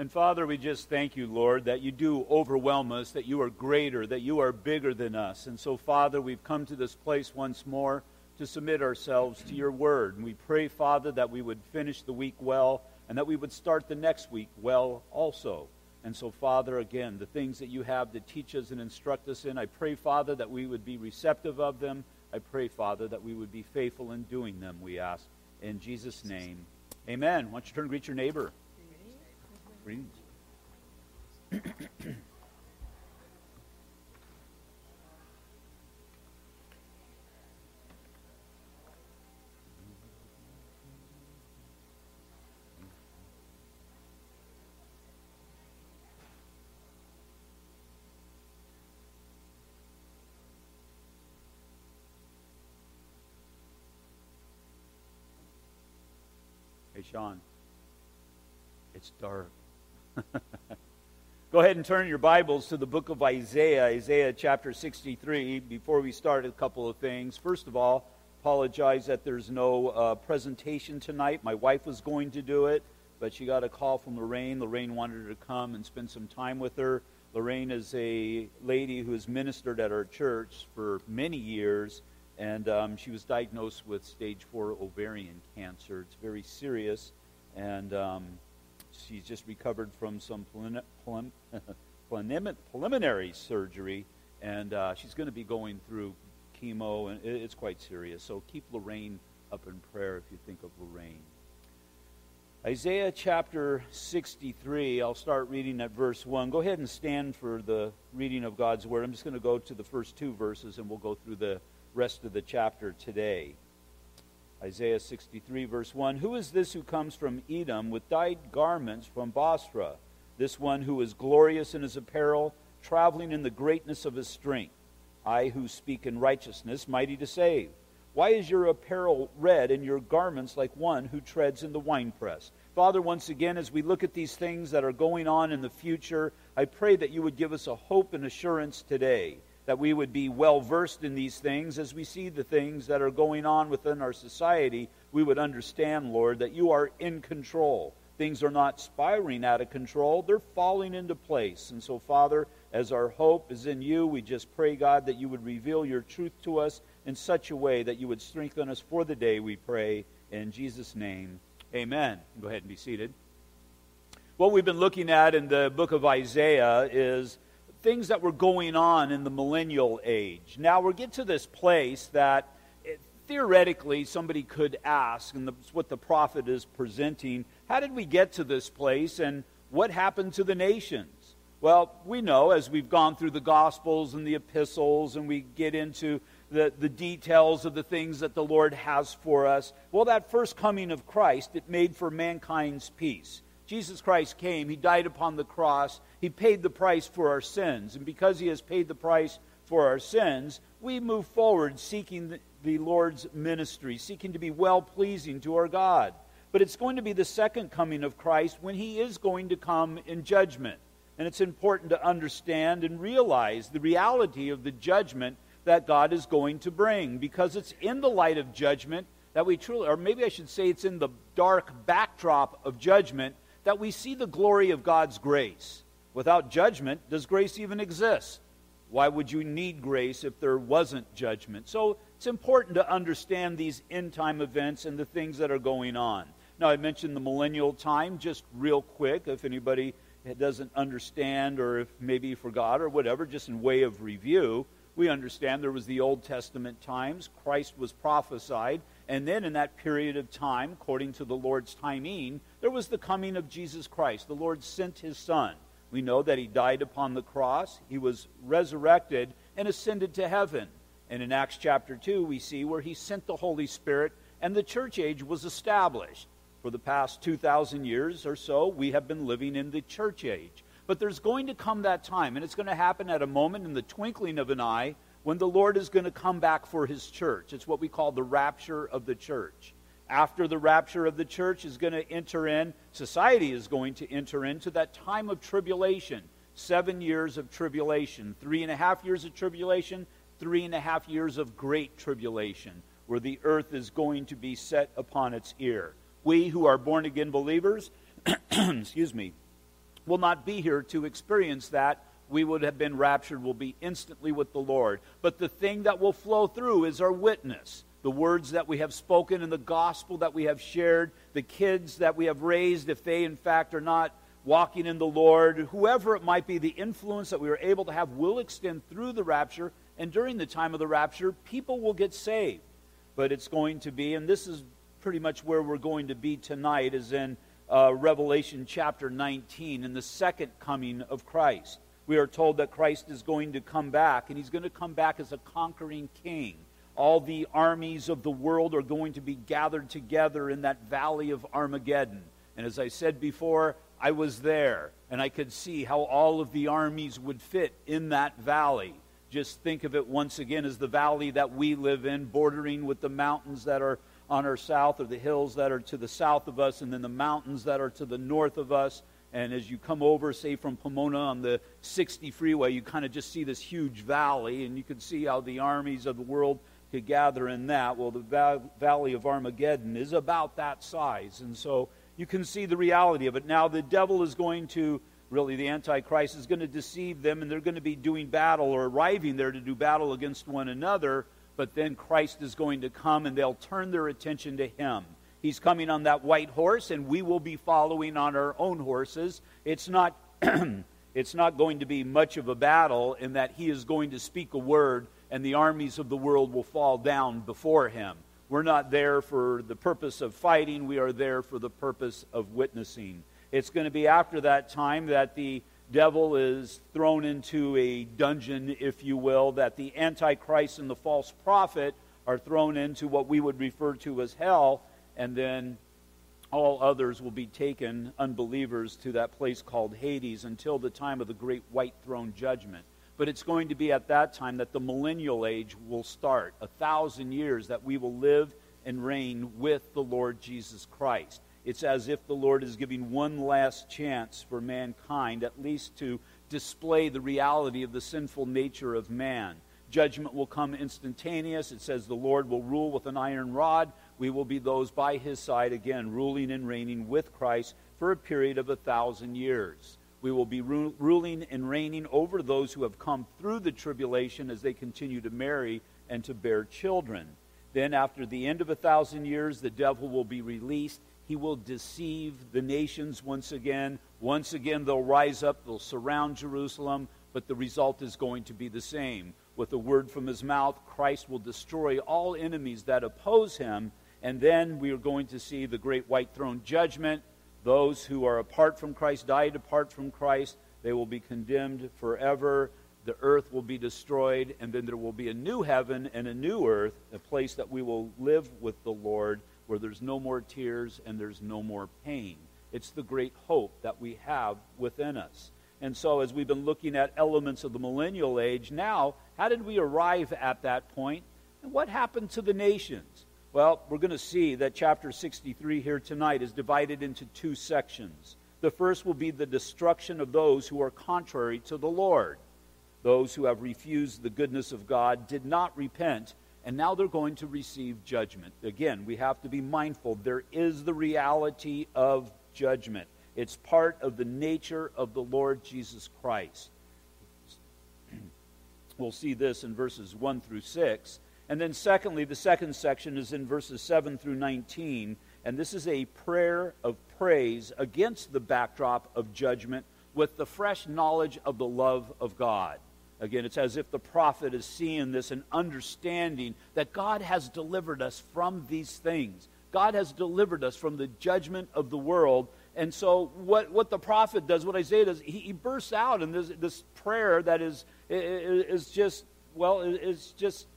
And Father, we just thank you, Lord, that you do overwhelm us, that you are greater, that you are bigger than us. And so, Father, we've come to this place once more to submit ourselves to your word. And we pray, Father, that we would finish the week well and that we would start the next week well also. And so, Father, again, the things that you have to teach us and instruct us in, I pray, Father, that we would be receptive of them. I pray, Father, that we would be faithful in doing them, we ask. In Jesus' name, amen. Why don't you turn and greet your neighbor? Hey, Sean. It's dark. Go ahead and turn your Bibles to the book of Isaiah, Isaiah chapter 63. Before we start, a couple of things. First of all, apologize that there's no uh, presentation tonight. My wife was going to do it, but she got a call from Lorraine. Lorraine wanted her to come and spend some time with her. Lorraine is a lady who has ministered at our church for many years, and um, she was diagnosed with stage four ovarian cancer. It's very serious, and um, she's just recovered from some preliminary surgery, and uh, she's going to be going through chemo, and it's quite serious. So keep Lorraine up in prayer if you think of Lorraine. Isaiah chapter 63, I'll start reading at verse 1. Go ahead and stand for the reading of God's word. I'm just going to go to the first two verses, and we'll go through the rest of the chapter today. Isaiah 63, verse 1 Who is this who comes from Edom with dyed garments from Bozrah? This one who is glorious in his apparel, traveling in the greatness of his strength. I who speak in righteousness, mighty to save. Why is your apparel red and your garments like one who treads in the winepress? Father, once again, as we look at these things that are going on in the future, I pray that you would give us a hope and assurance today that we would be well versed in these things as we see the things that are going on within our society. We would understand, Lord, that you are in control. Things are not spiraling out of control, they're falling into place. And so, Father, as our hope is in you, we just pray, God, that you would reveal your truth to us in such a way that you would strengthen us for the day, we pray. In Jesus' name, amen. Go ahead and be seated. What we've been looking at in the book of Isaiah is things that were going on in the millennial age. Now we get to this place that it, eh, theoretically somebody could ask, and that's what the prophet is presenting how did we get to this place and what happened to the nations? Well, we know as we've gone through the Gospels and the epistles and we get into the, the details of the things that the Lord has for us, well, that first coming of Christ, it made for mankind's peace. Jesus Christ came, He died upon the cross, He paid the price for our sins. And because He has paid the price for our sins, we move forward seeking the, Lord's ministry, seeking to be well pleasing to our God. But it's going to be the second coming of Christ when He is going to come in judgment. And it's important to understand and realize the reality of the judgment that God is going to bring because it's in the light of judgment that we truly, or maybe I should say it's in the dark backdrop of judgment that we see the glory of God's grace. Without judgment, does grace even exist? Why would you need grace if there wasn't judgment? So it's important to understand these end time events and the things that are going on. Now, I mentioned the millennial time just real quick. If anybody doesn't understand or if maybe forgot or whatever, just in way of review, we understand there was the Old Testament times. Christ was prophesied. And then in that period of time, according to the Lord's timing, there was the coming of Jesus Christ. The Lord sent his Son. We know that he died upon the cross, he was resurrected, and ascended to heaven. And in Acts chapter 2, we see where he sent the Holy Spirit, and the church age was established. For the past 2,000 years or so, we have been living in the church age. But there's going to come that time, and it's going to happen at a moment in the twinkling of an eye when the Lord is going to come back for his church. It's what we call the rapture of the church after the rapture of the church is going to enter in, society is going to enter into that time of tribulation. Seven years of tribulation, three and a half years of tribulation, three and a half years of great tribulation, where the earth is going to be set upon its ear. We who are born again believers, excuse me, will not be here to experience that. We would have been raptured, will be instantly with the Lord. But the thing that will flow through is our witness. The words that we have spoken and the gospel that we have shared, the kids that we have raised, if they in fact are not walking in the Lord, whoever it might be, the influence that we are able to have will extend through the rapture. And during the time of the rapture, people will get saved. But it's going to be, and this is pretty much where we're going to be tonight, is in uh, Revelation chapter 19, in the second coming of Christ. We are told that Christ is going to come back, and he's going to come back as a conquering king. All the armies of the world are going to be gathered together in that valley of Armageddon. And as I said before, I was there, and I could see how all of the armies would fit in that valley. Just think of it once again as the valley that we live in, bordering with the mountains that are on our south, or the hills that are to the south of us, and then the mountains that are to the north of us. And as you come over, say from Pomona on the 60 freeway, you kind of just see this huge valley, and you can see how the armies of the world could gather in that. Well, the valley of Armageddon is about that size. And so you can see the reality of it. Now, the devil is going to, really, the Antichrist is going to deceive them, and they're going to be doing battle or arriving there to do battle against one another. But then Christ is going to come, and they'll turn their attention to him. He's coming on that white horse, and we will be following on our own horses. It's not. it's not going to be much of a battle in that he is going to speak a word and the armies of the world will fall down before him. We're not there for the purpose of fighting, we are there for the purpose of witnessing. It's going to be after that time that the devil is thrown into a dungeon, if you will, that the Antichrist and the false prophet are thrown into what we would refer to as hell, and then all others will be taken, unbelievers, to that place called Hades until the time of the great white throne judgment. But it's going to be at that time that the millennial age will start, a thousand years that we will live and reign with the Lord Jesus Christ. It's as if the Lord is giving one last chance for mankind, at least to display the reality of the sinful nature of man. Judgment will come instantaneous. It says the Lord will rule with an iron rod. We will be those by his side again, ruling and reigning with Christ for a period of a thousand years. We will be ru- ruling and reigning over those who have come through the tribulation as they continue to marry and to bear children. Then, after the end of a thousand years, the devil will be released. He will deceive the nations once again. Once again, they'll rise up, they'll surround Jerusalem, but the result is going to be the same. With a word from his mouth, Christ will destroy all enemies that oppose him, and then we are going to see the great white throne judgment those who are apart from Christ, died apart from Christ, they will be condemned forever. The earth will be destroyed, and then there will be a new heaven and a new earth, a place that we will live with the Lord, where there's no more tears and there's no more pain. It's the great hope that we have within us. And so, as we've been looking at elements of the millennial age, now, how did we arrive at that point? And what happened to the nations? Well, we're going to see that chapter 63 here tonight is divided into two sections. The first will be the destruction of those who are contrary to the Lord. Those who have refused the goodness of God did not repent, and now they're going to receive judgment. Again, we have to be mindful there is the reality of judgment, it's part of the nature of the Lord Jesus Christ. We'll see this in verses 1 through 6. And then, secondly, the second section is in verses 7 through 19. And this is a prayer of praise against the backdrop of judgment with the fresh knowledge of the love of God. Again, it's as if the prophet is seeing this and understanding that God has delivered us from these things. God has delivered us from the judgment of the world. And so, what, what the prophet does, what Isaiah does, he, he bursts out in this, this prayer that is, is just, well, is just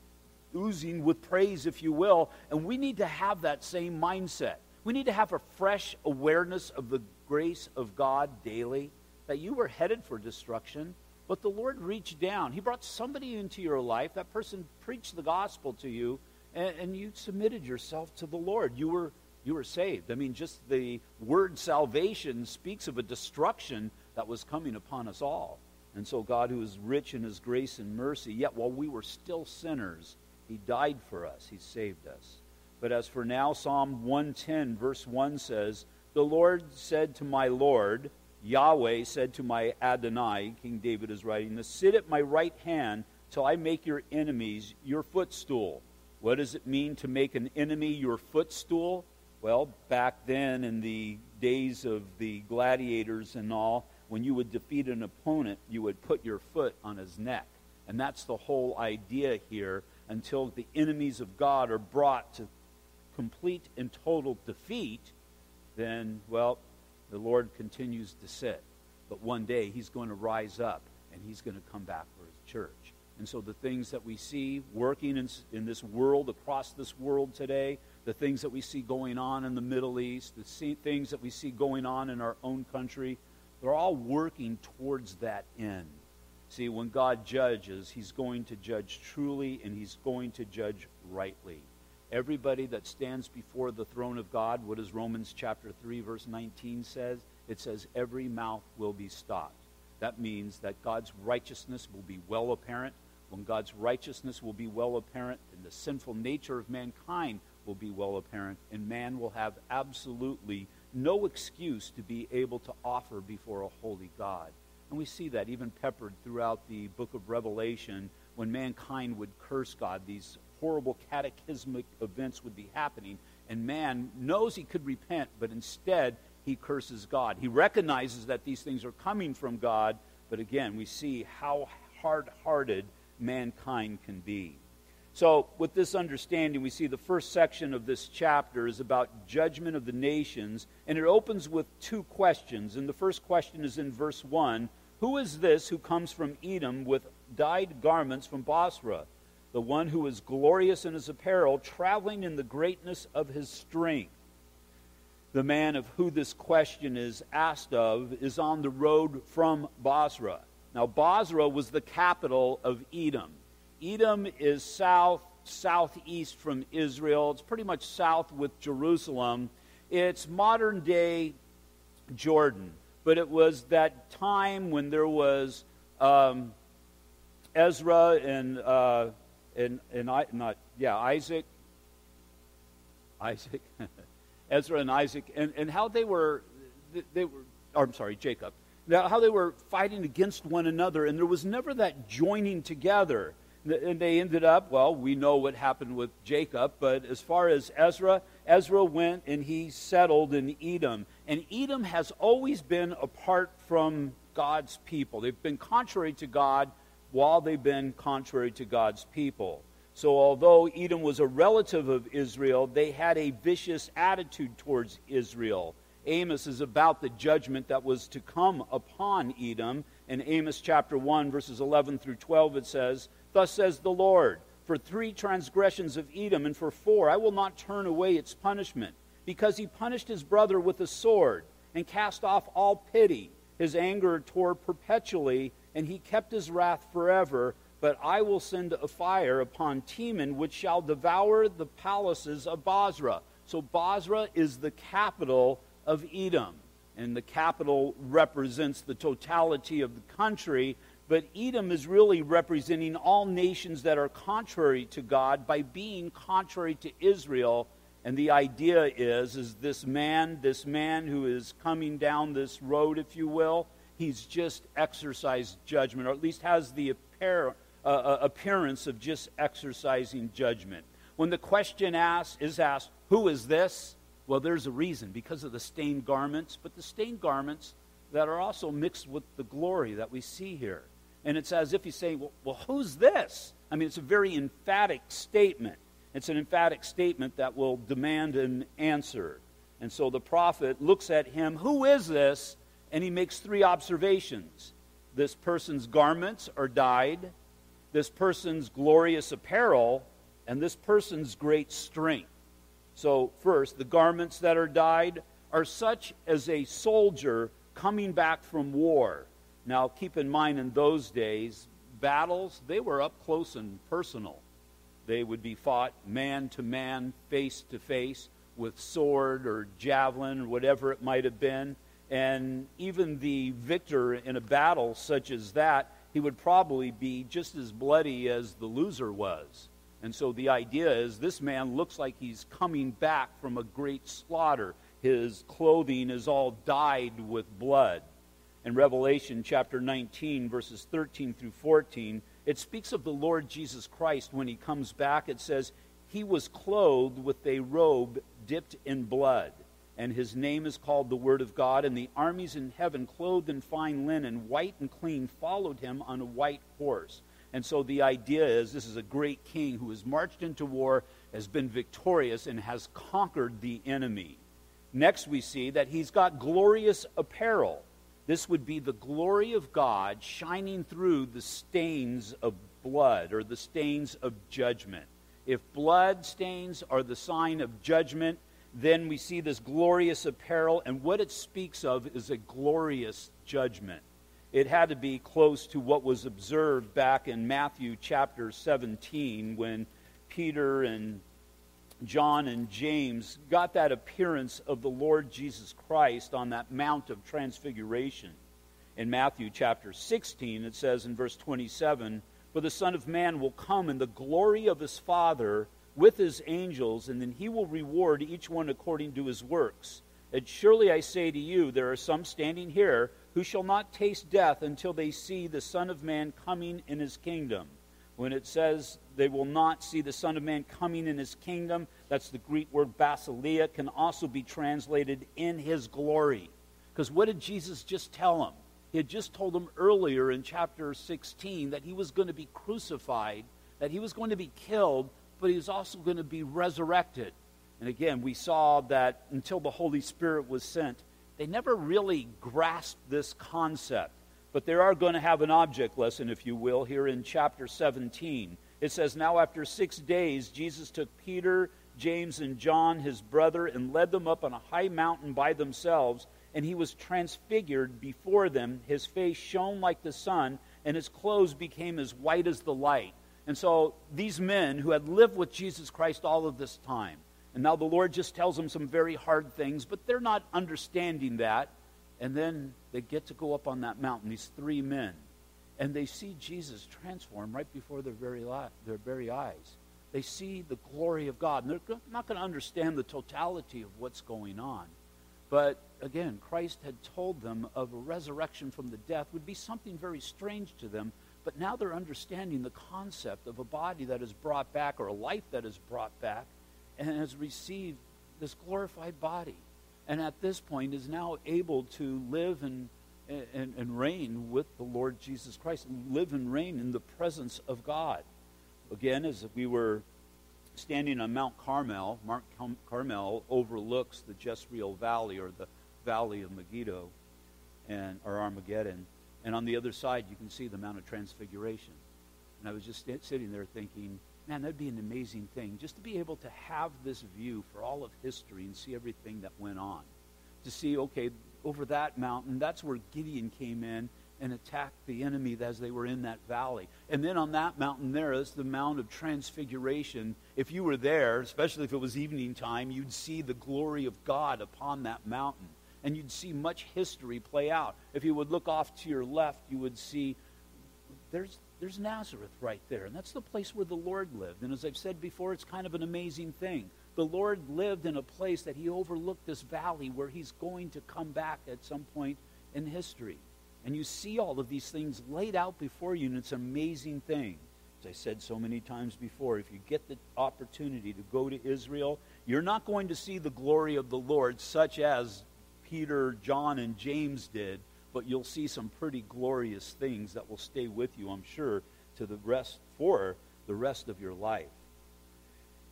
oozing with praise, if you will. And we need to have that same mindset. We need to have a fresh awareness of the grace of God daily, that you were headed for destruction, but the Lord reached down. He brought somebody into your life. That person preached the gospel to you, and, and you submitted yourself to the Lord. You were, you were saved. I mean, just the word salvation speaks of a destruction that was coming upon us all. And so, God, who is rich in his grace and mercy, yet while we were still sinners, he died for us, He saved us. But as for now, Psalm 110, verse 1 says, The Lord said to my Lord, Yahweh said to my Adonai, King David is writing Sit at my right hand till I make your enemies your footstool. What does it mean to make an enemy your footstool? Well, back then in the days of the gladiators and all, when you would defeat an opponent, you would put your foot on his neck. And that's the whole idea here until the enemies of God are brought to complete and total defeat, then, well, the Lord continues to sit. But one day he's going to rise up and he's going to come back for his church. And so the things that we see working in, in this world, across this world today, the things that we see going on in the Middle East, the see, things that we see going on in our own country, they're all working towards that end. See, when God judges, He's going to judge truly and He's going to judge rightly. Everybody that stands before the throne of God, what does Romans chapter 3, verse 19 says? It says, every mouth will be stopped. That means that God's righteousness will be well apparent. When God's righteousness will be well apparent, and the sinful nature of mankind will be well apparent, and man will have absolutely no excuse to be able to offer before a holy God. And we see that even peppered throughout the book of Revelation when mankind would curse God. These horrible cataclysmic events would be happening, and man knows he could repent, but instead he curses God. He recognizes that these things are coming from God, but again, we see how hard hearted mankind can be. So, with this understanding, we see the first section of this chapter is about judgment of the nations, and it opens with two questions. And the first question is in verse 1 Who is this who comes from Edom with dyed garments from Bozrah? The one who is glorious in his apparel, traveling in the greatness of his strength. The man of who this question is asked of is on the road from Bozrah. Now, Bozrah was the capital of Edom. Edom is south, southeast from Israel. It's pretty much south with Jerusalem. It's modern day Jordan, but it was that time when there was um, Ezra and, uh, and, and I, not, yeah, Isaac, Isaac, Ezra and Isaac, and, and how they were, they were, or I'm sorry, Jacob, now how they were fighting against one another, and there was never that joining together. And they ended up, well, we know what happened with Jacob, but as far as Ezra, Ezra went and he settled in Edom. And Edom has always been apart from God's people. They've been contrary to God while they've been contrary to God's people. So, although Edom was a relative of Israel, they had a vicious attitude towards Israel. Amos is about the judgment that was to come upon Edom. In Amos chapter 1, verses 11 through 12, it says, Thus says the Lord, for three transgressions of Edom, and for four, I will not turn away its punishment, because he punished his brother with a sword, and cast off all pity. His anger tore perpetually, and he kept his wrath forever. But I will send a fire upon Teman, which shall devour the palaces of Bozrah. So Bozrah is the capital of Edom, and the capital represents the totality of the country but Edom is really representing all nations that are contrary to God by being contrary to Israel. And the idea is, is this man, this man who is coming down this road, if you will, he's just exercised judgment, or at least has the uh, uh appearance of just exercising judgment. When the question asked, is asked, who is this? Well, there's a reason, because of the stained garments, but the stained garments that are also mixed with the glory that we see here. And it's as if he's saying, well, well, who's this? I mean, it's a very emphatic statement. It's an emphatic statement that will demand an answer. And so the prophet looks at him, who is this? And he makes three observations. This person's garments are dyed, this person's glorious apparel, and this person's great strength. So, first, the garments that are dyed are such as a soldier coming back from war. Now, keep in mind, in those days, battles, they were up close and personal. They would be fought man to man, face to face, with sword or javelin or whatever it might have been. And even the victor in a battle such as that, he would probably be just as bloody as the loser was. And so the idea is this man looks like he's coming back from a great slaughter. His clothing is all dyed with blood. In Revelation chapter 19, verses 13 through 14, it speaks of the Lord Jesus Christ when he comes back. It says, He was clothed with a robe dipped in blood, and his name is called the Word of God. And the armies in heaven, clothed in fine linen, white and clean, followed him on a white horse. And so the idea is this is a great king who has marched into war, has been victorious, and has conquered the enemy. Next, we see that he's got glorious apparel. This would be the glory of God shining through the stains of blood or the stains of judgment. If blood stains are the sign of judgment, then we see this glorious apparel, and what it speaks of is a glorious judgment. It had to be close to what was observed back in Matthew chapter 17 when Peter and John and James got that appearance of the Lord Jesus Christ on that Mount of Transfiguration. In Matthew chapter 16, it says in verse 27 For the Son of Man will come in the glory of his Father with his angels, and then he will reward each one according to his works. And surely I say to you, there are some standing here who shall not taste death until they see the Son of Man coming in his kingdom. When it says they will not see the Son of Man coming in his kingdom, that's the Greek word basileia, can also be translated in his glory. Because what did Jesus just tell them? He had just told them earlier in chapter 16 that he was going to be crucified, that he was going to be killed, but he was also going to be resurrected. And again, we saw that until the Holy Spirit was sent, they never really grasped this concept. But they are going to have an object lesson, if you will, here in chapter 17. It says, Now after six days, Jesus took Peter, James, and John, his brother, and led them up on a high mountain by themselves. And he was transfigured before them. His face shone like the sun, and his clothes became as white as the light. And so these men who had lived with Jesus Christ all of this time, and now the Lord just tells them some very hard things, but they're not understanding that. And then they get to go up on that mountain, these three men, and they see Jesus transform right before their very, li- their very eyes. They see the glory of God. And they're not going to understand the totality of what's going on. But again, Christ had told them of a resurrection from the death would be something very strange to them. But now they're understanding the concept of a body that is brought back or a life that is brought back and has received this glorified body and at this point is now able to live and, and, and reign with the Lord Jesus Christ, live and reign in the presence of God. Again, as we were standing on Mount Carmel, Mount Carmel overlooks the Jezreel Valley or the Valley of Megiddo and or Armageddon, and on the other side you can see the Mount of Transfiguration. And I was just sitting there thinking, man, that'd be an amazing thing just to be able to have this view for all of history and see everything that went on. To see, okay, over that mountain, that's where Gideon came in and attacked the enemy as they were in that valley. And then on that mountain there is the Mount of Transfiguration. If you were there, especially if it was evening time, you'd see the glory of God upon that mountain. And you'd see much history play out. If you would look off to your left, you would see there's there's Nazareth right there, and that's the place where the Lord lived. And as I've said before, it's kind of an amazing thing. The Lord lived in a place that he overlooked this valley where he's going to come back at some point in history. And you see all of these things laid out before you, and it's an amazing thing. As I said so many times before, if you get the opportunity to go to Israel, you're not going to see the glory of the Lord such as Peter, John, and James did but you'll see some pretty glorious things that will stay with you, I'm sure, to the rest for the rest of your life.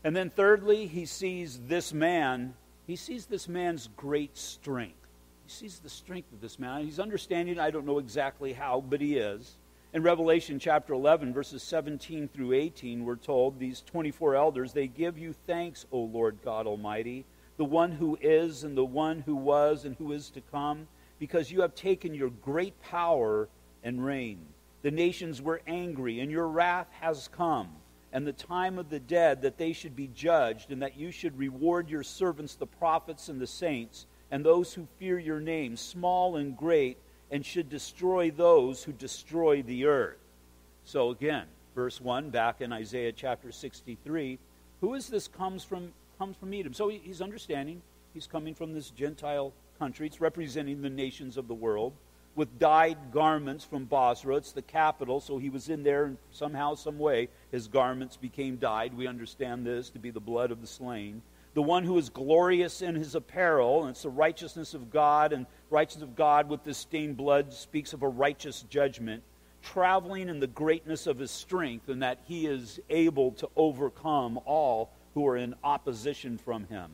And then thirdly, he sees this man, he sees this man's great strength. He sees the strength of this man. He's understanding, I don't know exactly how, but he is. In Revelation chapter 11, verses 17 through 18, we're told these 24 elders, they give you thanks, O Lord God Almighty, the one who is, and the one who was, and who is to come because you have taken your great power and reign. The nations were angry, and your wrath has come, and the time of the dead that they should be judged, and that you should reward your servants, the prophets and the saints, and those who fear your name, small and great, and should destroy those who destroy the earth. So again, verse 1 back in Isaiah chapter 63, who is this comes from comes from Edom? So he's understanding he's coming from this Gentile country. It's representing the nations of the world. With dyed garments from Bozrah. It's the capital, so he was in there, and somehow, some way, his garments became dyed. We understand this to be the blood of the slain. The one who is glorious in his apparel, and it's the righteousness of God, and righteousness of God with this stained blood speaks of a righteous judgment, traveling in the greatness of his strength, and that he is able to overcome all who are in opposition from him.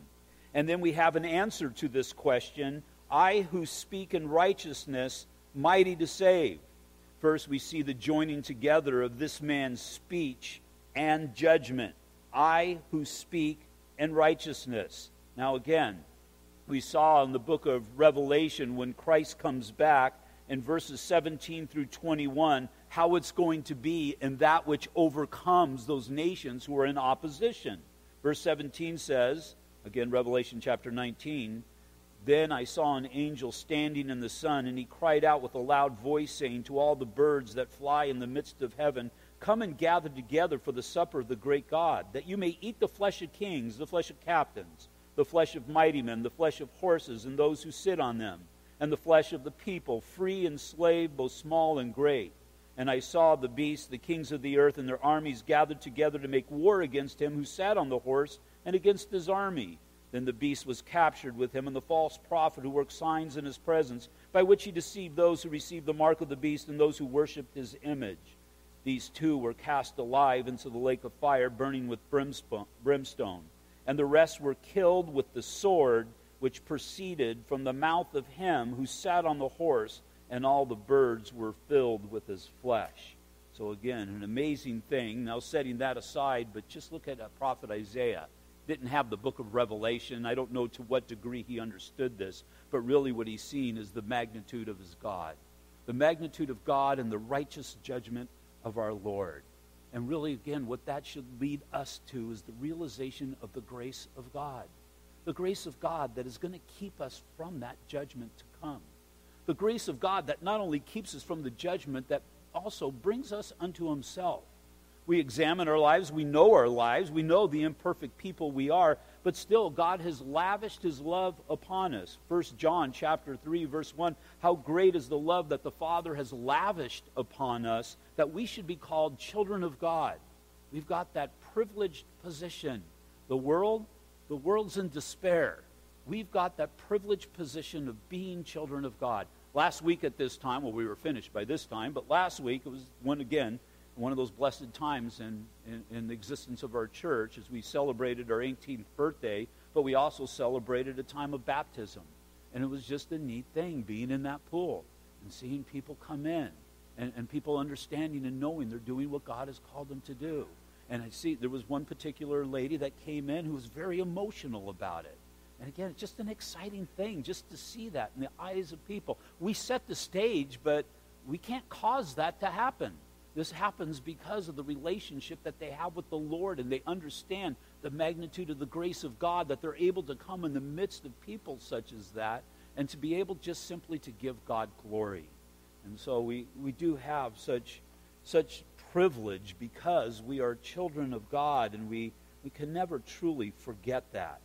And then we have an answer to this question I who speak in righteousness, mighty to save. First, we see the joining together of this man's speech and judgment. I who speak in righteousness. Now, again, we saw in the book of Revelation when Christ comes back in verses 17 through 21 how it's going to be in that which overcomes those nations who are in opposition. Verse 17 says, again, Revelation chapter 19, then I saw an angel standing in the sun, and he cried out with a loud voice, saying to all the birds that fly in the midst of heaven, Come and gather together for the supper of the great God, that you may eat the flesh of kings, the flesh of captains, the flesh of mighty men, the flesh of horses, and those who sit on them, and the flesh of the people, free and slave, both small and great. And I saw the beasts, the kings of the earth, and their armies gathered together to make war against him who sat on the horse and against his army. Then the beast was captured with him, and the false prophet who worked signs in his presence, by which he deceived those who received the mark of the beast and those who worshipped his image. These two were cast alive into the lake of fire, burning with brimstone. And the rest were killed with the sword which proceeded from the mouth of him who sat on the horse, and all the birds were filled with his flesh. So, again, an amazing thing. Now, setting that aside, but just look at a prophet Isaiah didn't have the book of Revelation. I don't know to what degree he understood this, but really what he's seen is the magnitude of his God. The magnitude of God and the righteous judgment of our Lord. And really, again, what that should lead us to is the realization of the grace of God. The grace of God that is going to keep us from that judgment to come. The grace of God that not only keeps us from the judgment, that also brings us unto himself we examine our lives, we know our lives, we know the imperfect people we are, but still God has lavished his love upon us. First John chapter 3 verse 1, how great is the love that the Father has lavished upon us that we should be called children of God. We've got that privileged position. The world, the world's in despair. We've got that privileged position of being children of God. Last week at this time, well, we were finished by this time, but last week it was one again one of those blessed times in, in, in, the existence of our church as we celebrated our 18th birthday, but we also celebrated a time of baptism. And it was just a neat thing being in that pool and seeing people come in and, and people understanding and knowing they're doing what God has called them to do. And I see there was one particular lady that came in who was very emotional about it. And again, it's just an exciting thing just to see that in the eyes of people. We set the stage, but we can't cause that to happen. This happens because of the relationship that they have with the Lord, and they understand the magnitude of the grace of God that they're able to come in the midst of people such as that and to be able just simply to give God glory. And so we, we do have such, such privilege because we are children of God, and we, we can never truly forget that.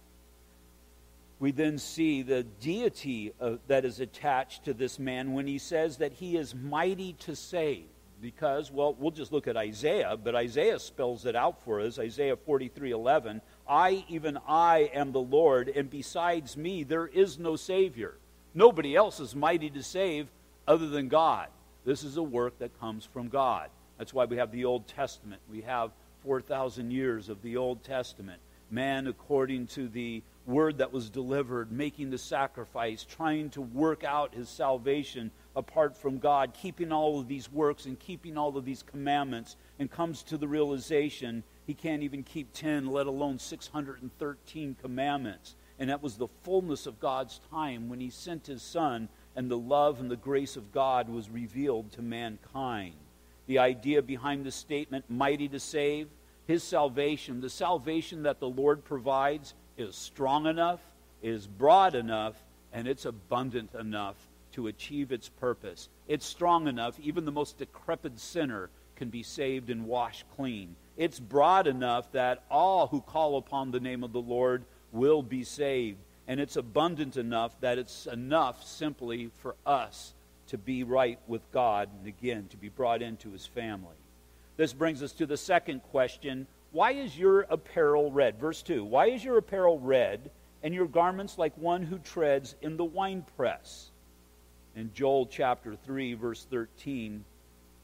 We then see the deity of, that is attached to this man when he says that he is mighty to save because, well, we'll just look at Isaiah, but Isaiah spells it out for us. Isaiah 43 11. I, even I, am the Lord, and besides me there is no Savior. Nobody else is mighty to save other than God. This is a work that comes from God. That's why we have the Old Testament. We have 4,000 years of the Old Testament. Man, according to the word that was delivered, making the sacrifice, trying to work out his salvation apart from God, keeping all of these works and keeping all of these commandments, and comes to the realization he can't even keep 10, let alone 613 commandments. And that was the fullness of God's time when he sent his son, and the love and the grace of God was revealed to mankind. The idea behind the statement, mighty to save, his salvation, the salvation that the Lord provides, is strong enough, is broad enough, and it's abundant enough to achieve its purpose. It's strong enough, even the most decrepit sinner can be saved and washed clean. It's broad enough that all who call upon the name of the Lord will be saved. And it's abundant enough that it's enough simply for us to be right with God and again to be brought into his family. This brings us to the second question Why is your apparel red? Verse 2 Why is your apparel red and your garments like one who treads in the winepress? In Joel chapter 3, verse 13,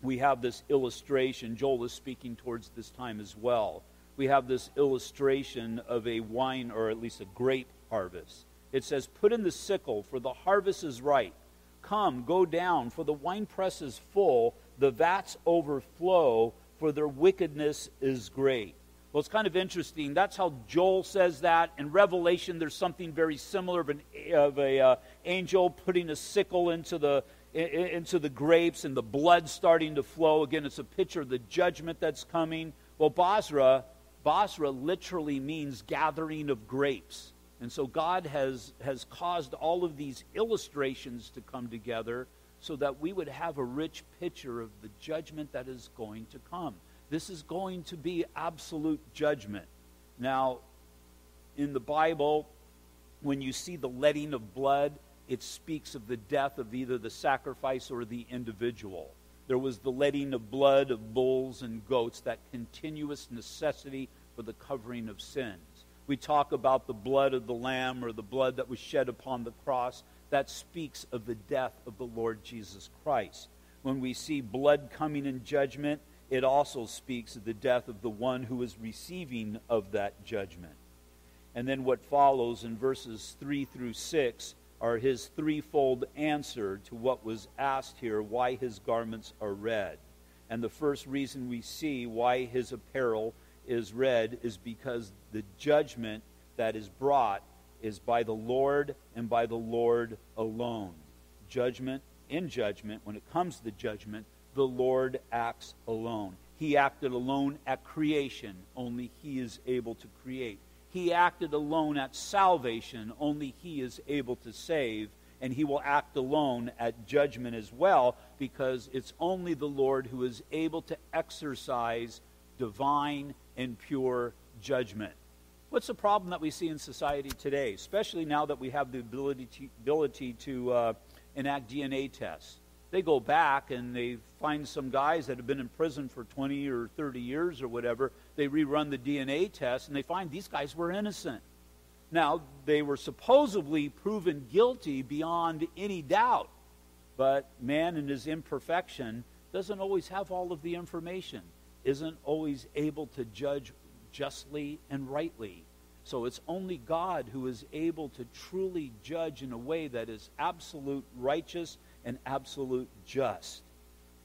we have this illustration. Joel is speaking towards this time as well. We have this illustration of a wine, or at least a grape harvest. It says, Put in the sickle, for the harvest is ripe. Come, go down, for the winepress is full, the vats overflow, for their wickedness is great. Well, it's kind of interesting. That's how Joel says that. In Revelation, there's something very similar of an of a uh, angel putting a sickle into the into the grapes and the blood starting to flow. Again, it's a picture of the judgment that's coming. Well, Bozrah, Bozrah literally means gathering of grapes. And so God has, has caused all of these illustrations to come together so that we would have a rich picture of the judgment that is going to come. This is going to be absolute judgment. Now, in the Bible, when you see the letting of blood, it speaks of the death of either the sacrifice or the individual. There was the letting of blood of bulls and goats, that continuous necessity for the covering of sins. We talk about the blood of the Lamb or the blood that was shed upon the cross. That speaks of the death of the Lord Jesus Christ. When we see blood coming in judgment, it also speaks of the death of the one who is receiving of that judgment. And then what follows in verses 3 through 6 are his threefold answer to what was asked here why his garments are red. And the first reason we see why his apparel is red is because the judgment that is brought is by the Lord and by the Lord alone. Judgment, in judgment, when it comes to the judgment, the Lord acts alone. He acted alone at creation, only He is able to create. He acted alone at salvation, only He is able to save. And He will act alone at judgment as well, because it's only the Lord who is able to exercise divine and pure judgment. What's the problem that we see in society today, especially now that we have the ability to, ability to uh, enact DNA tests? They go back and they find some guys that have been in prison for 20 or 30 years or whatever. They rerun the DNA test and they find these guys were innocent. Now, they were supposedly proven guilty beyond any doubt, but man in his imperfection doesn't always have all of the information, isn't always able to judge justly and rightly. So it's only God who is able to truly judge in a way that is absolute righteous and absolute just.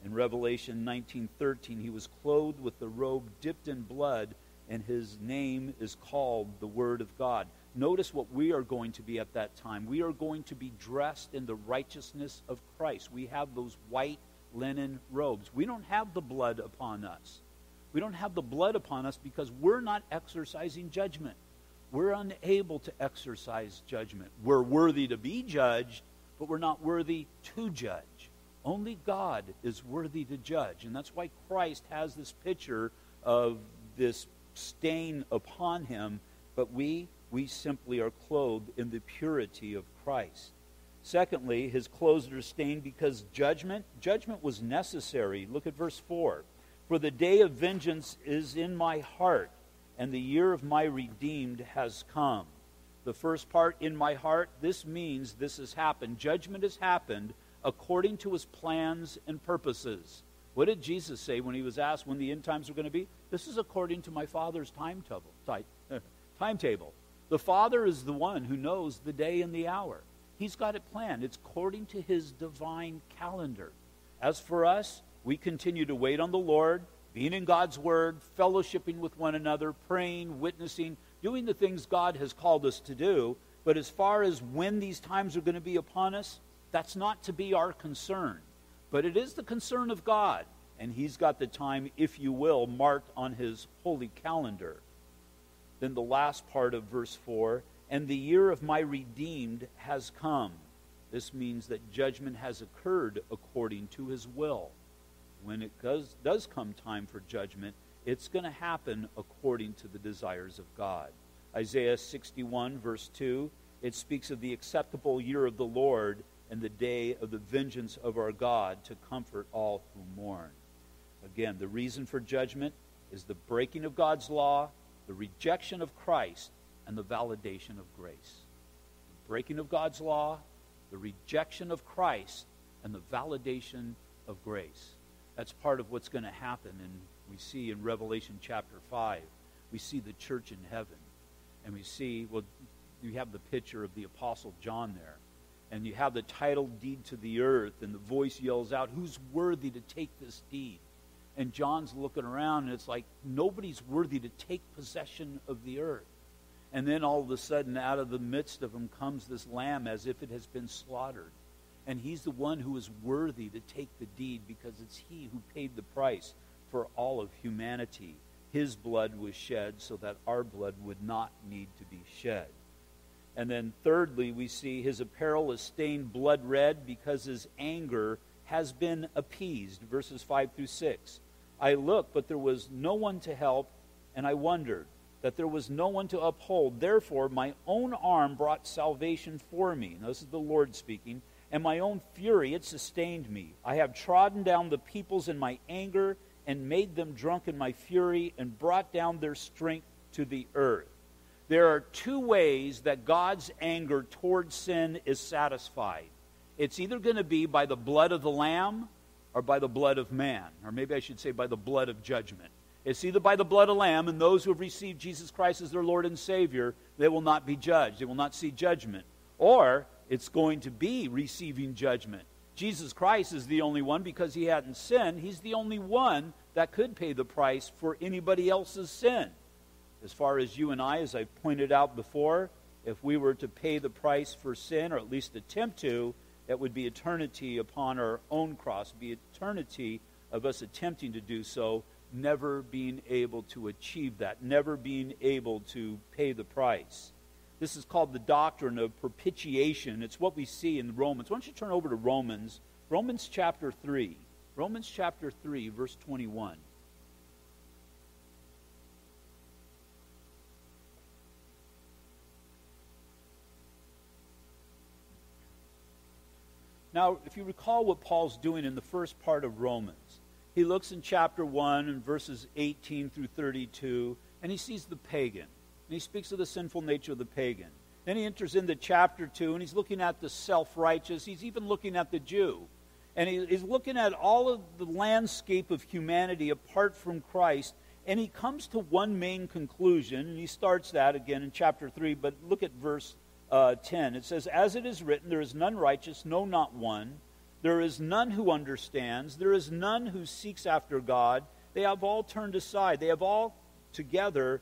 In Revelation 19:13 he was clothed with the robe dipped in blood and his name is called the word of God. Notice what we are going to be at that time. We are going to be dressed in the righteousness of Christ. We have those white linen robes. We don't have the blood upon us. We don't have the blood upon us because we're not exercising judgment. We're unable to exercise judgment. We're worthy to be judged, but we're not worthy to judge. Only God is worthy to judge. And that's why Christ has this picture of this stain upon him, but we, we simply are clothed in the purity of Christ. Secondly, his clothes are stained because judgment, judgment was necessary. Look at verse 4. For the day of vengeance is in my heart, and the year of my redeemed has come. The first part, in my heart, this means this has happened. Judgment has happened according to his plans and purposes. What did Jesus say when he was asked when the end times were going to be? This is according to my Father's timetable. timetable. The Father is the one who knows the day and the hour. He's got it planned. It's according to his divine calendar. As for us, we continue to wait on the Lord, being in God's Word, fellowshipping with one another, praying, witnessing, doing the things God has called us to do. But as far as when these times are going to be upon us, that's not to be our concern. But it is the concern of God. And He's got the time, if you will, marked on His holy calendar. Then the last part of verse 4 and the year of my redeemed has come. This means that judgment has occurred according to His will when it does, does come time for judgment, it's going to happen according to the desires of God. Isaiah 61, verse 2, it speaks of the acceptable year of the Lord and the day of the vengeance of our God to comfort all who mourn. Again, the reason for judgment is the breaking of God's law, the rejection of Christ, and the validation of grace. The breaking of God's law, the rejection of Christ, and the validation of grace. That's part of what's going to happen. And we see in Revelation chapter 5, we see the church in heaven. And we see, well, you have the picture of the Apostle John there. And you have the title deed to the earth, and the voice yells out, Who's worthy to take this deed? And John's looking around, and it's like nobody's worthy to take possession of the earth. And then all of a sudden, out of the midst of him comes this lamb as if it has been slaughtered. And he's the one who is worthy to take the deed because it's he who paid the price for all of humanity. His blood was shed so that our blood would not need to be shed. And then, thirdly, we see his apparel is stained blood red because his anger has been appeased. Verses 5 through 6. I looked, but there was no one to help, and I wondered that there was no one to uphold. Therefore, my own arm brought salvation for me. Now, this is the Lord speaking. And my own fury, it sustained me. I have trodden down the peoples in my anger and made them drunk in my fury and brought down their strength to the earth. There are two ways that God's anger towards sin is satisfied. It's either going to be by the blood of the Lamb or by the blood of man, or maybe I should say by the blood of judgment. It's either by the blood of Lamb, and those who have received Jesus Christ as their Lord and Savior, they will not be judged. They will not see judgment. Or it's going to be receiving judgment. Jesus Christ is the only one because he hadn't sinned. He's the only one that could pay the price for anybody else's sin. As far as you and I, as I pointed out before, if we were to pay the price for sin, or at least attempt to, it would be eternity upon our own cross, be eternity of us attempting to do so, never being able to achieve that, never being able to pay the price. This is called the doctrine of propitiation. It's what we see in Romans. Why don't you turn over to Romans, Romans chapter 3. Romans chapter 3, verse 21. Now, if you recall what Paul's doing in the first part of Romans, he looks in chapter 1 and verses 18 through 32, and he sees the pagan. And he speaks of the sinful nature of the pagan. Then he enters into chapter 2, and he's looking at the self righteous. He's even looking at the Jew. And he, he's looking at all of the landscape of humanity apart from Christ. And he comes to one main conclusion, and he starts that again in chapter 3. But look at verse uh, 10. It says, As it is written, there is none righteous, no, not one. There is none who understands. There is none who seeks after God. They have all turned aside. They have all together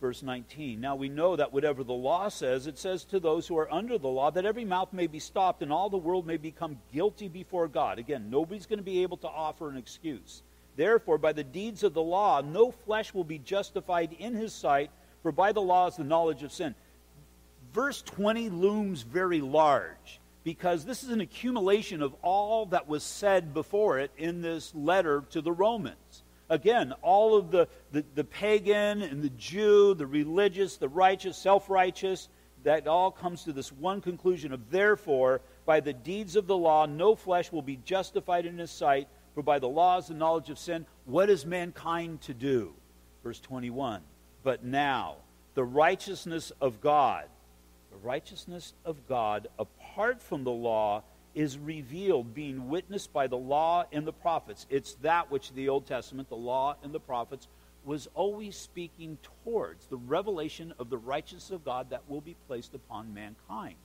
Verse 19. Now we know that whatever the law says, it says to those who are under the law that every mouth may be stopped and all the world may become guilty before God. Again, nobody's going to be able to offer an excuse. Therefore, by the deeds of the law, no flesh will be justified in his sight, for by the law is the knowledge of sin verse 20 looms very large because this is an accumulation of all that was said before it in this letter to the Romans. Again, all of the, the, the pagan and the Jew, the religious, the righteous, self righteous, that all comes to this one conclusion of therefore, by the deeds of the law, no flesh will be justified in his sight, for by the laws and knowledge of sin, what is mankind to do? Verse 21. But now, the righteousness of God the righteousness of God apart from the law is revealed, being witnessed by the law and the prophets. It's that which the Old Testament, the law and the prophets, was always speaking towards the revelation of the righteousness of God that will be placed upon mankind.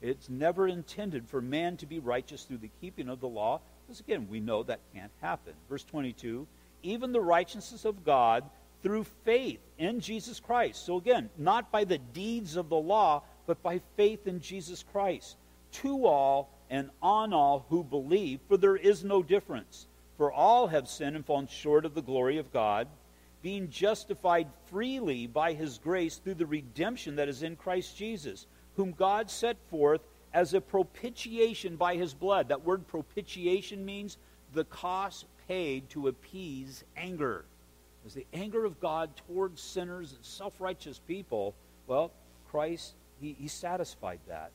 It's never intended for man to be righteous through the keeping of the law, because again, we know that can't happen. Verse 22 even the righteousness of God through faith in Jesus Christ. So again, not by the deeds of the law, but by faith in Jesus Christ. To all and on all who believe, for there is no difference. For all have sinned and fallen short of the glory of God, being justified freely by his grace through the redemption that is in Christ Jesus, whom God set forth as a propitiation by his blood. That word propitiation means the cost paid to appease anger. As the anger of God towards sinners and self righteous people, well, Christ, he, he satisfied that.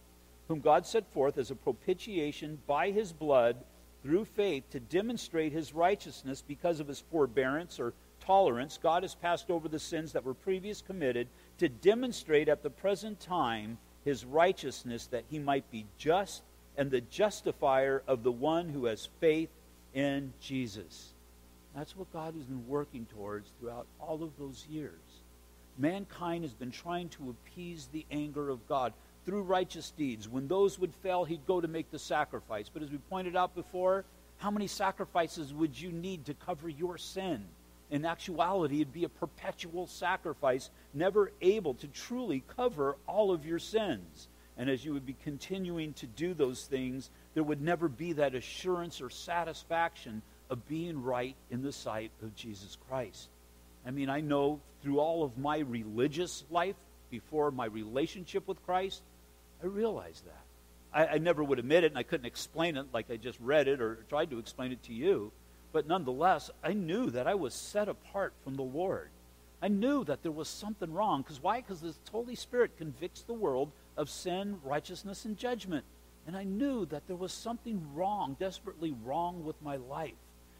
Whom God set forth as a propitiation by his blood through faith to demonstrate his righteousness because of his forbearance or tolerance. God has passed over the sins that were previously committed to demonstrate at the present time his righteousness that he might be just and the justifier of the one who has faith in Jesus. That's what God has been working towards throughout all of those years. Mankind has been trying to appease the anger of God through righteous deeds. When those would fail, he'd go to make the sacrifice. But as we pointed out before, how many sacrifices would you need to cover your sin? In actuality, it'd be a perpetual sacrifice, never able to truly cover all of your sins. And as you would be continuing to do those things, there would never be that assurance or satisfaction of being right in the sight of Jesus Christ. I mean, I know through all of my religious life, before my relationship with Christ, I realized that. I, I, never would admit it, and I couldn't explain it like I just read it or tried to explain it to you. But nonetheless, I knew that I was set apart from the Lord. I knew that there was something wrong. Because why? Because the Holy Spirit convicts the world of sin, righteousness, and judgment. And I knew that there was something wrong, desperately wrong with my life.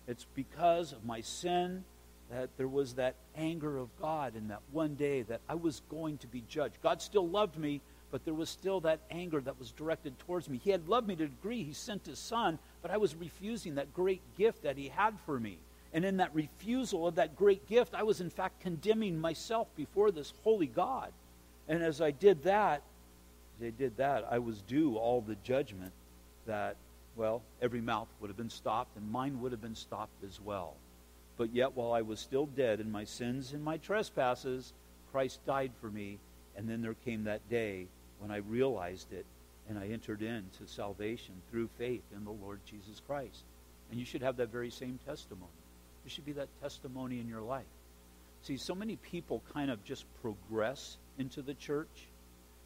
It's because of my sin that there was that anger of God in that one day that I was going to be judged. God still loved me, but there was still that anger that was directed towards me. He had loved me to a degree. He sent his son, but I was refusing that great gift that he had for me. And in that refusal of that great gift, I was in fact condemning myself before this holy God. And as I did that, I did that, I was due all the judgment that, well, every mouth would have been stopped and mine would have been stopped as well. But yet, while I was still dead in my sins and my trespasses, Christ died for me. And then there came that day when I realized it and I entered into salvation through faith in the Lord Jesus Christ. And you should have that very same testimony. There should be that testimony in your life. See, so many people kind of just progress into the church.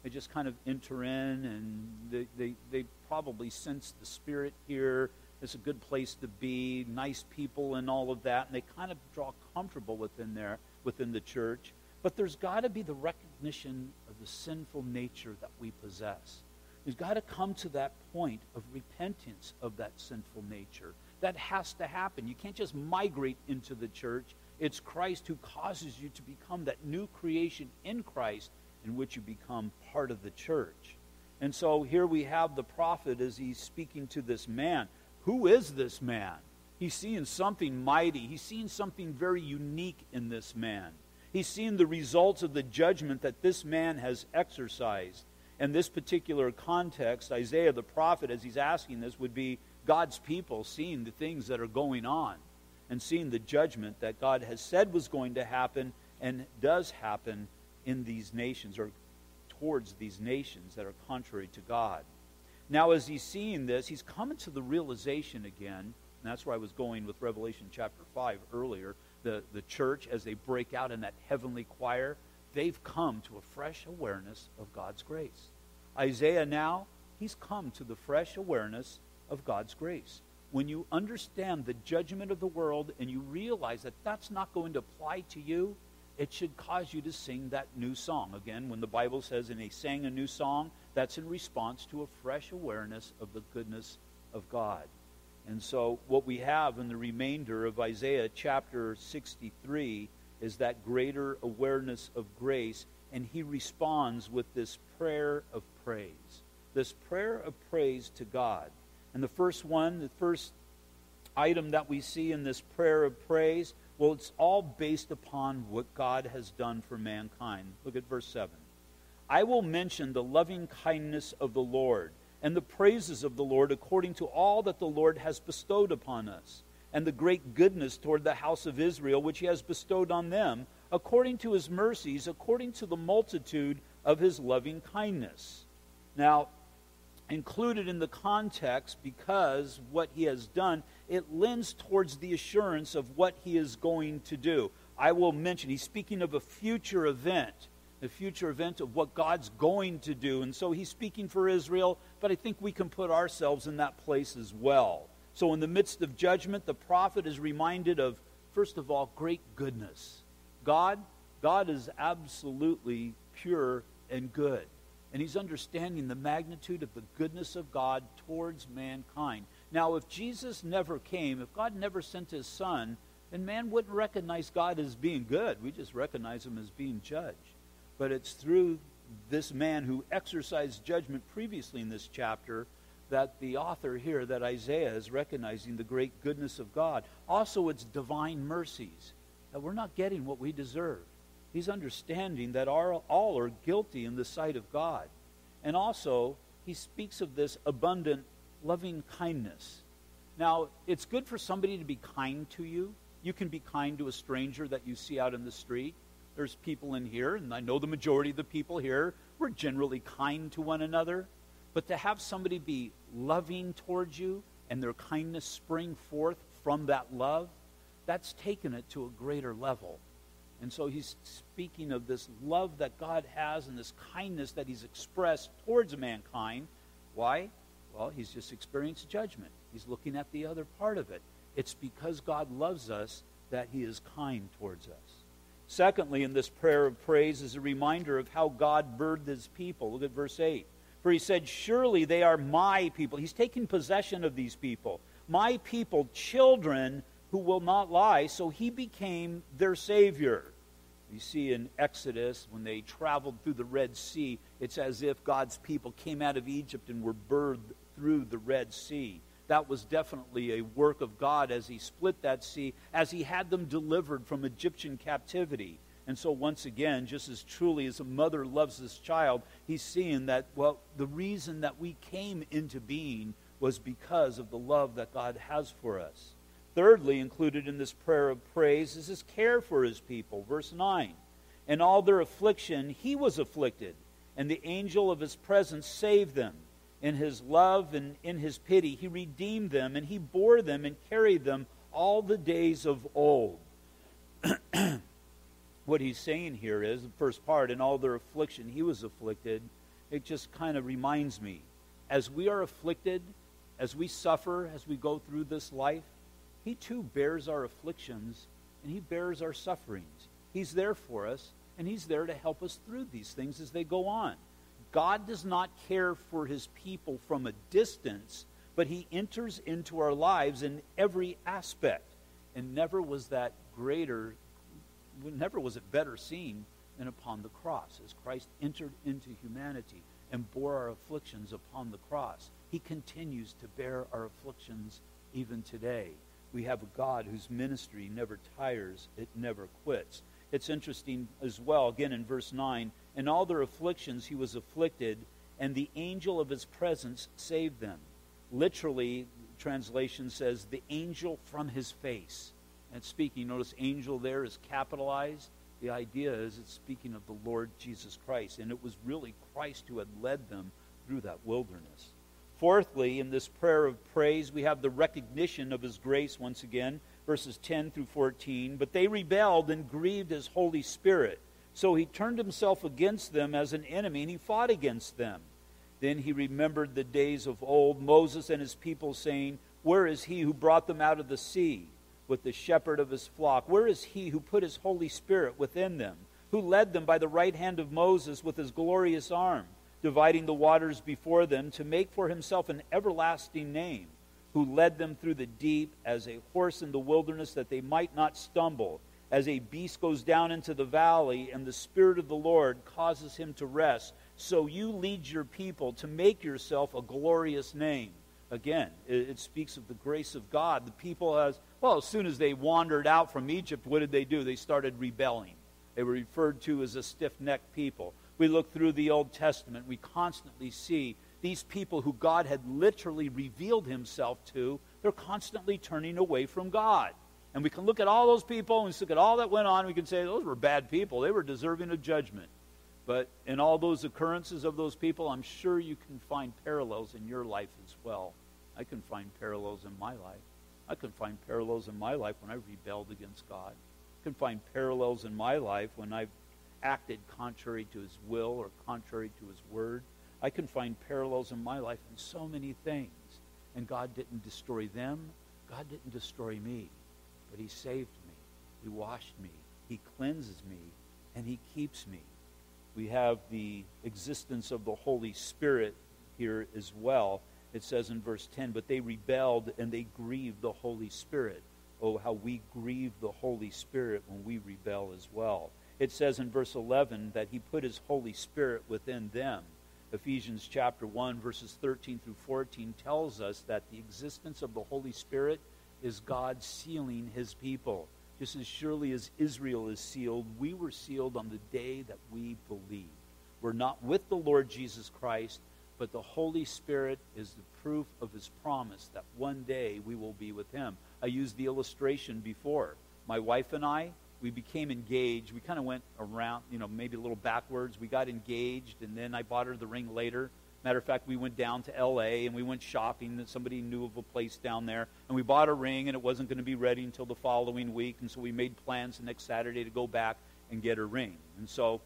They just kind of enter in and they, they, they probably sense the Spirit here. It's a good place to be, nice people and all of that, and they kind of draw comfortable within there, within the church. But there's got to be the recognition of the sinful nature that we possess. There's got to come to that point of repentance of that sinful nature. That has to happen. You can't just migrate into the church. It's Christ who causes you to become that new creation in Christ in which you become part of the church. And so here we have the prophet as he's speaking to this man. Who is this man? He's seeing something mighty. He's seeing something very unique in this man. He's seen the results of the judgment that this man has exercised. In this particular context, Isaiah the prophet, as he's asking this, would be God's people seeing the things that are going on and seeing the judgment that God has said was going to happen and does happen in these nations or towards these nations that are contrary to God. Now, as he's seeing this, he's coming to the realization again, and that's where I was going with Revelation chapter 5 earlier the, the church as they break out in that heavenly choir, they've come to a fresh awareness of God's grace. Isaiah now, he's come to the fresh awareness of God's grace. When you understand the judgment of the world and you realize that that's not going to apply to you, it should cause you to sing that new song. Again, when the Bible says, and he sang a new song, that's in response to a fresh awareness of the goodness of God. And so, what we have in the remainder of Isaiah chapter 63 is that greater awareness of grace, and he responds with this prayer of praise. This prayer of praise to God. And the first one, the first item that we see in this prayer of praise, well, it's all based upon what God has done for mankind. Look at verse 7. I will mention the loving kindness of the Lord and the praises of the Lord according to all that the Lord has bestowed upon us, and the great goodness toward the house of Israel which he has bestowed on them, according to his mercies, according to the multitude of his loving kindness. Now, included in the context because what he has done, it lends towards the assurance of what he is going to do. I will mention. He's speaking of a future event, a future event of what God's going to do. And so he's speaking for Israel, but I think we can put ourselves in that place as well. So, in the midst of judgment, the prophet is reminded of, first of all, great goodness. God, God is absolutely pure and good. And he's understanding the magnitude of the goodness of God towards mankind. Now, if Jesus never came, if God never sent his son, then man wouldn't recognize God as being good. We just recognize him as being judge. But it's through this man who exercised judgment previously in this chapter that the author here, that Isaiah, is recognizing the great goodness of God. Also, it's divine mercies, that we're not getting what we deserve. He's understanding that our, all are guilty in the sight of God. And also, he speaks of this abundant loving kindness. Now, it's good for somebody to be kind to you. You can be kind to a stranger that you see out in the street. There's people in here, and I know the majority of the people here, we're generally kind to one another. But to have somebody be loving towards you and their kindness spring forth from that love, that's taken it to a greater level. And so he's speaking of this love that God has and this kindness that he's expressed towards mankind. Why? Well, he's just experienced judgment. He's looking at the other part of it. It's because God loves us that he is kind towards us. Secondly, in this prayer of praise is a reminder of how God birthed his people. Look at verse 8. For he said, Surely they are my people. He's taking possession of these people. My people, children who will not lie. So he became their Savior. You see in Exodus, when they traveled through the Red Sea, it's as if God's people came out of Egypt and were birthed through the Red Sea. That was definitely a work of God as He split that sea, as He had them delivered from Egyptian captivity. And so, once again, just as truly as a mother loves this child, He's seeing that, well, the reason that we came into being was because of the love that God has for us. Thirdly, included in this prayer of praise is his care for his people. Verse 9. In all their affliction, he was afflicted, and the angel of his presence saved them. In his love and in his pity, he redeemed them, and he bore them and carried them all the days of old. what he's saying here is the first part, in all their affliction, he was afflicted. It just kind of reminds me as we are afflicted, as we suffer, as we go through this life, he too bears our afflictions and He bears our sufferings. He's there for us, and He's there to help us through these things as they go on. God does not care for His people from a distance, but He enters into our lives in every aspect. And never was that greater, never was it better seen than upon the cross, as Christ entered into humanity and bore our afflictions upon the cross. He continues to bear our afflictions even today we have a God whose ministry never tires, it never quits. It's interesting as well, again in verse 9 In all their afflictions he was afflicted, and the angel of his presence saved them. Literally, translation says, the angel from his face. And speaking, notice angel there is capitalized. The idea is it's speaking of the Lord Jesus Christ. And it was really Christ who had led them through that wilderness. Fourthly, in this prayer of praise, we have the recognition of his grace once again, verses 10 through 14. But they rebelled and grieved his Holy Spirit. So he turned himself against them as an enemy, and he fought against them. Then he remembered the days of old, Moses and his people, saying, Where is he who brought them out of the sea with the shepherd of his flock? Where is he who put his Holy Spirit within them, who led them by the right hand of Moses with his glorious arm? dividing the waters before them, to make for himself an everlasting name, who led them through the deep as a horse in the wilderness, that they might not stumble, as a beast goes down into the valley, and the Spirit of the Lord causes him to rest. So you lead your people to make yourself a glorious name. Again, it, it speaks of the grace of God. The people, as well, as soon as they wandered out from Egypt, what did they do? They started rebelling. They were referred to as a stiff necked people we look through the Old Testament, we constantly see these people who God had literally revealed himself to, they're constantly turning away from God. And we can look at all those people and look at all that went on. We can say those were bad people. They were deserving of judgment. But in all those occurrences of those people, I'm sure you can find parallels in your life as well. I can find parallels in my life. I can find parallels in my life when I rebelled against God. I can find parallels in my life when I've acted contrary to his will or contrary to his word. I can find parallels in my life in so many things. And God didn't destroy them. God didn't destroy me. But he saved me. He washed me. He cleanses me. And he keeps me. We have the existence of the Holy Spirit here as well. It says in verse 10, But they rebelled and they grieved the Holy Spirit. Oh, how we grieve the Holy Spirit when we rebel as well. It says in verse 11 that he put his Holy Spirit within them. Ephesians chapter 1, verses 13 through 14 tells us that the existence of the Holy Spirit is God sealing his people. Just as surely as Israel is sealed, we were sealed on the day that we believed. We're not with the Lord Jesus Christ, but the Holy Spirit is the proof of his promise that one day we will be with him. I used the illustration before. My wife and I, we became engaged. We kind of went around, you know, maybe a little backwards. We got engaged, and then I bought her the ring later. Matter of fact, we went down to L.A. and we went shopping. And somebody knew of a place down there, and we bought a ring, and it wasn't going to be ready until the following week. And so we made plans the next Saturday to go back and get her ring. And so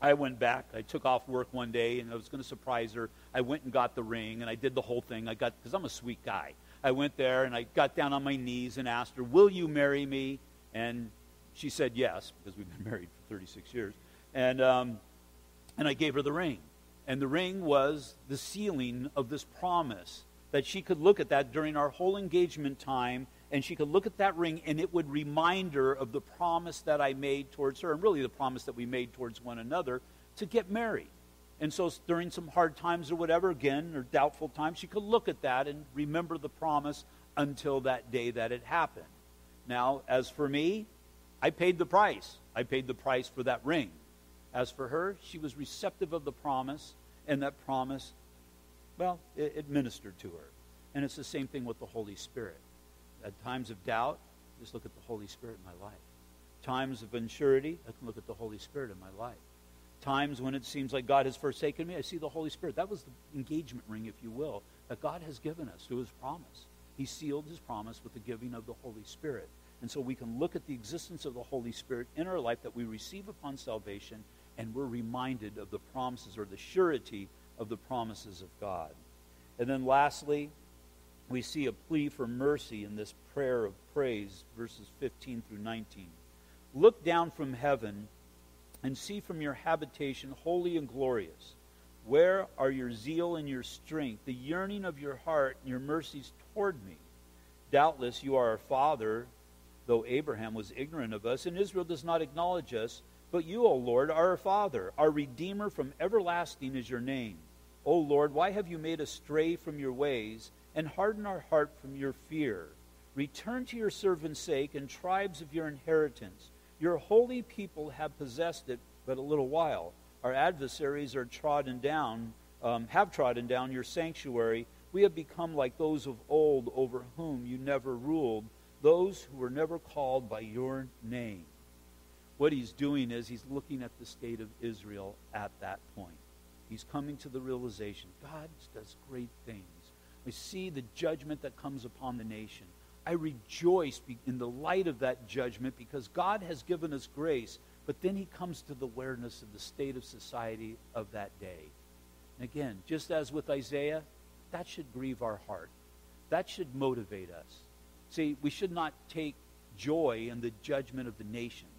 I went back. I took off work one day, and I was going to surprise her. I went and got the ring, and I did the whole thing. I got because I'm a sweet guy. I went there and I got down on my knees and asked her, "Will you marry me?" And she said yes, because we've been married for 36 years. And, um, and I gave her the ring. And the ring was the sealing of this promise that she could look at that during our whole engagement time and she could look at that ring and it would remind her of the promise that I made towards her and really the promise that we made towards one another to get married. And so during some hard times or whatever, again, or doubtful times, she could look at that and remember the promise until that day that it happened. Now, as for me, I paid the price. I paid the price for that ring. As for her, she was receptive of the promise, and that promise, well, it, it ministered to her. And it's the same thing with the Holy Spirit. At times of doubt, just look at the Holy Spirit in my life. Times of unsurety, I can look at the Holy Spirit in my life. Times when it seems like God has forsaken me, I see the Holy Spirit. That was the engagement ring, if you will, that God has given us through his promise. He sealed his promise with the giving of the Holy Spirit. And so we can look at the existence of the Holy Spirit in our life that we receive upon salvation, and we're reminded of the promises or the surety of the promises of God. And then lastly, we see a plea for mercy in this prayer of praise, verses 15 through 19. Look down from heaven and see from your habitation holy and glorious. Where are your zeal and your strength, the yearning of your heart and your mercies toward me? Doubtless you are our Father though Abraham was ignorant of us, and Israel does not acknowledge us. But you, O Lord, are our Father, our Redeemer from everlasting is your name. O Lord, why have you made us stray from your ways, and hardened our heart from your fear? Return to your servant's sake, and tribes of your inheritance. Your holy people have possessed it but a little while. Our adversaries are trodden down, um, have trodden down your sanctuary. We have become like those of old over whom you never ruled those who were never called by your name. What he's doing is he's looking at the state of Israel at that point. He's coming to the realization God does great things. We see the judgment that comes upon the nation. I rejoice in the light of that judgment because God has given us grace. But then he comes to the awareness of the state of society of that day. And again, just as with Isaiah, that should grieve our heart. That should motivate us. See, we should not take joy in the judgment of the nations.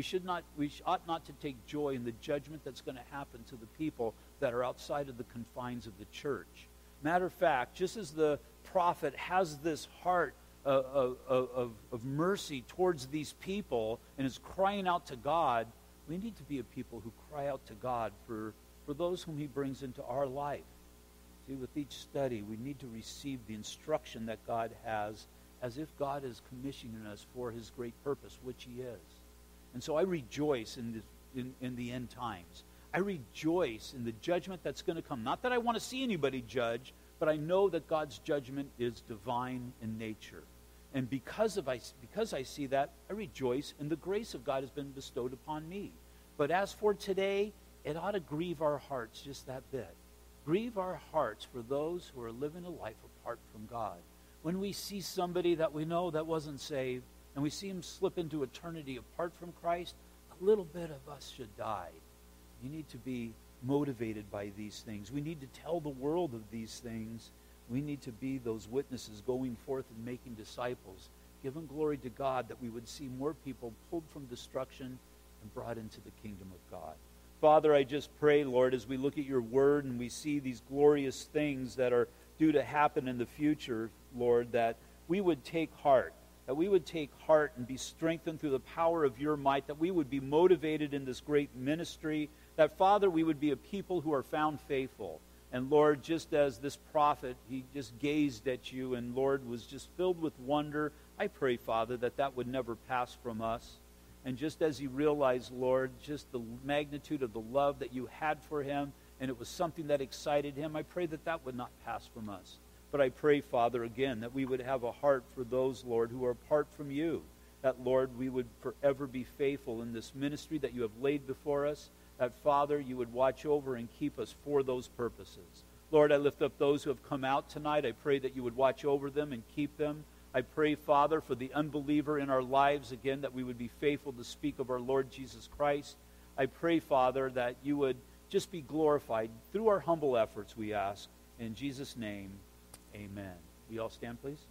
We should not we ought not to take joy in the judgment that's going to happen to the people that are outside of the confines of the church. Matter of fact, just as the prophet has this heart of, of, of, mercy towards these people and is crying out to God, we need to be a people who cry out to God for, for those whom he brings into our life. See, with each study, we need to receive the instruction that God has as if God is commissioning us for his great purpose, which he is. And so I rejoice in, this, in, in the end times. I rejoice in the judgment that's going to come. Not that I want to see anybody judge, but I know that God's judgment is divine in nature. And because, of I, because I see that, I rejoice in the grace of God has been bestowed upon me. But as for today, it ought to grieve our hearts just that bit. Grieve our hearts for those who are living a life apart from God when we see somebody that we know that wasn't saved, and we see him slip into eternity apart from Christ, a little bit of us should die. You need to be motivated by these things. We need to tell the world of these things. We need to be those witnesses going forth and making disciples, giving glory to God that we would see more people pulled from destruction and brought into the kingdom of God. Father, I just pray, Lord, as we look at your word and we see these glorious things that are due to happen in the future, Lord, that we would take heart, that we would take heart and be strengthened through the power of your might, that we would be motivated in this great ministry, that, Father, we would be a people who are found faithful. And Lord, just as this prophet, he just gazed at you and, Lord, was just filled with wonder, I pray, Father, that that would never pass from us. And just as he realized, Lord, just the magnitude of the love that you had for him, and it was something that excited him, I pray that that would not pass from us. But I pray, Father, again, that we would have a heart for those, Lord, who are apart from you. That, Lord, we would forever be faithful in this ministry that you have laid before us. That, Father, you would watch over and keep us for those purposes. Lord, I lift up those who have come out tonight. I pray that you would watch over them and keep them. I pray, Father, for the unbeliever in our lives, again, that we would be faithful to speak of our Lord Jesus Christ. I pray, Father, that you would just be glorified through our humble efforts, we ask. In Jesus' name, amen. We all stand, please.